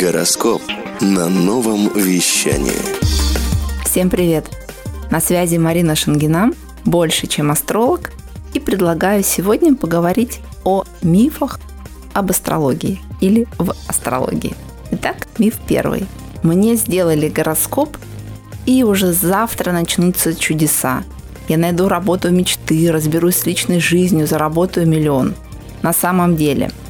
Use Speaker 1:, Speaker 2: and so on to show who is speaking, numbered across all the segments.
Speaker 1: Гороскоп на новом вещании.
Speaker 2: Всем привет! На связи Марина Шангина, больше, чем астролог, и предлагаю сегодня поговорить о мифах об астрологии или в астрологии. Итак, миф первый. Мне сделали гороскоп, и уже завтра начнутся чудеса. Я найду работу мечты, разберусь с личной жизнью, заработаю миллион. На самом деле –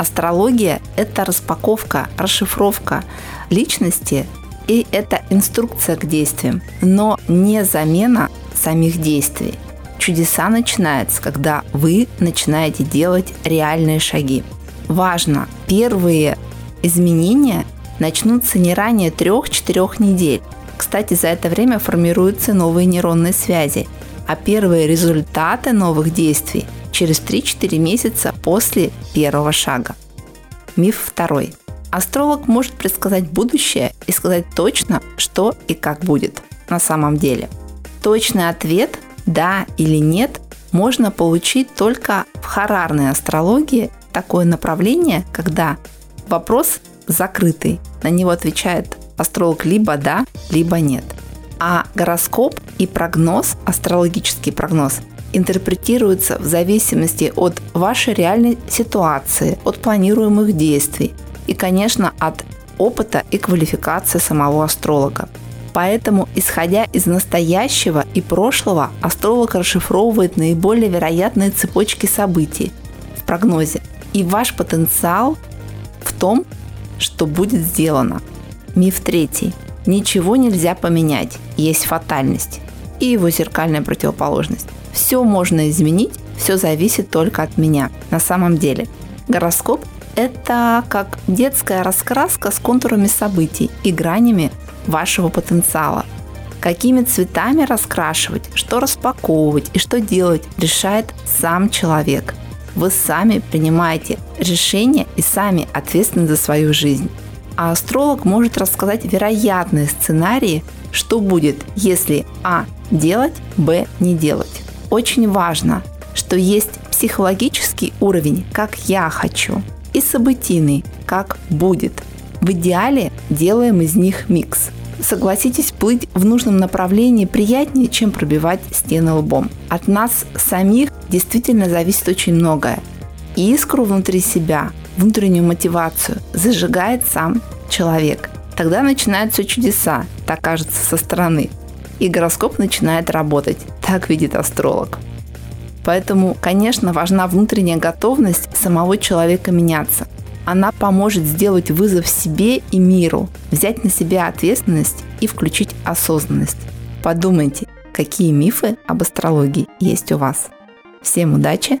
Speaker 2: Астрология – это распаковка, расшифровка личности и это инструкция к действиям, но не замена самих действий. Чудеса начинаются, когда вы начинаете делать реальные шаги. Важно, первые изменения начнутся не ранее 3-4 недель. Кстати, за это время формируются новые нейронные связи, а первые результаты новых действий через 3-4 месяца после первого шага. Миф второй. Астролог может предсказать будущее и сказать точно, что и как будет на самом деле. Точный ответ «да» или «нет» можно получить только в харарной астрологии, такое направление, когда вопрос закрытый, на него отвечает астролог либо «да», либо «нет». А гороскоп и прогноз, астрологический прогноз, интерпретируется в зависимости от вашей реальной ситуации, от планируемых действий и, конечно, от опыта и квалификации самого астролога. Поэтому, исходя из настоящего и прошлого, астролог расшифровывает наиболее вероятные цепочки событий в прогнозе. И ваш потенциал в том, что будет сделано. Миф третий. Ничего нельзя поменять, есть фатальность и его зеркальная противоположность. Все можно изменить, все зависит только от меня. На самом деле, гороскоп – это как детская раскраска с контурами событий и гранями вашего потенциала. Какими цветами раскрашивать, что распаковывать и что делать, решает сам человек. Вы сами принимаете решения и сами ответственны за свою жизнь. А астролог может рассказать вероятные сценарии, что будет, если А – делать, Б – не делать очень важно, что есть психологический уровень, как я хочу, и событийный, как будет. В идеале делаем из них микс. Согласитесь, плыть в нужном направлении приятнее, чем пробивать стены лбом. От нас самих действительно зависит очень многое. Искру внутри себя, внутреннюю мотивацию зажигает сам человек. Тогда начинаются чудеса, так кажется со стороны. И гороскоп начинает работать так видит астролог. Поэтому, конечно, важна внутренняя готовность самого человека меняться. Она поможет сделать вызов себе и миру, взять на себя ответственность и включить осознанность. Подумайте, какие мифы об астрологии есть у вас. Всем удачи!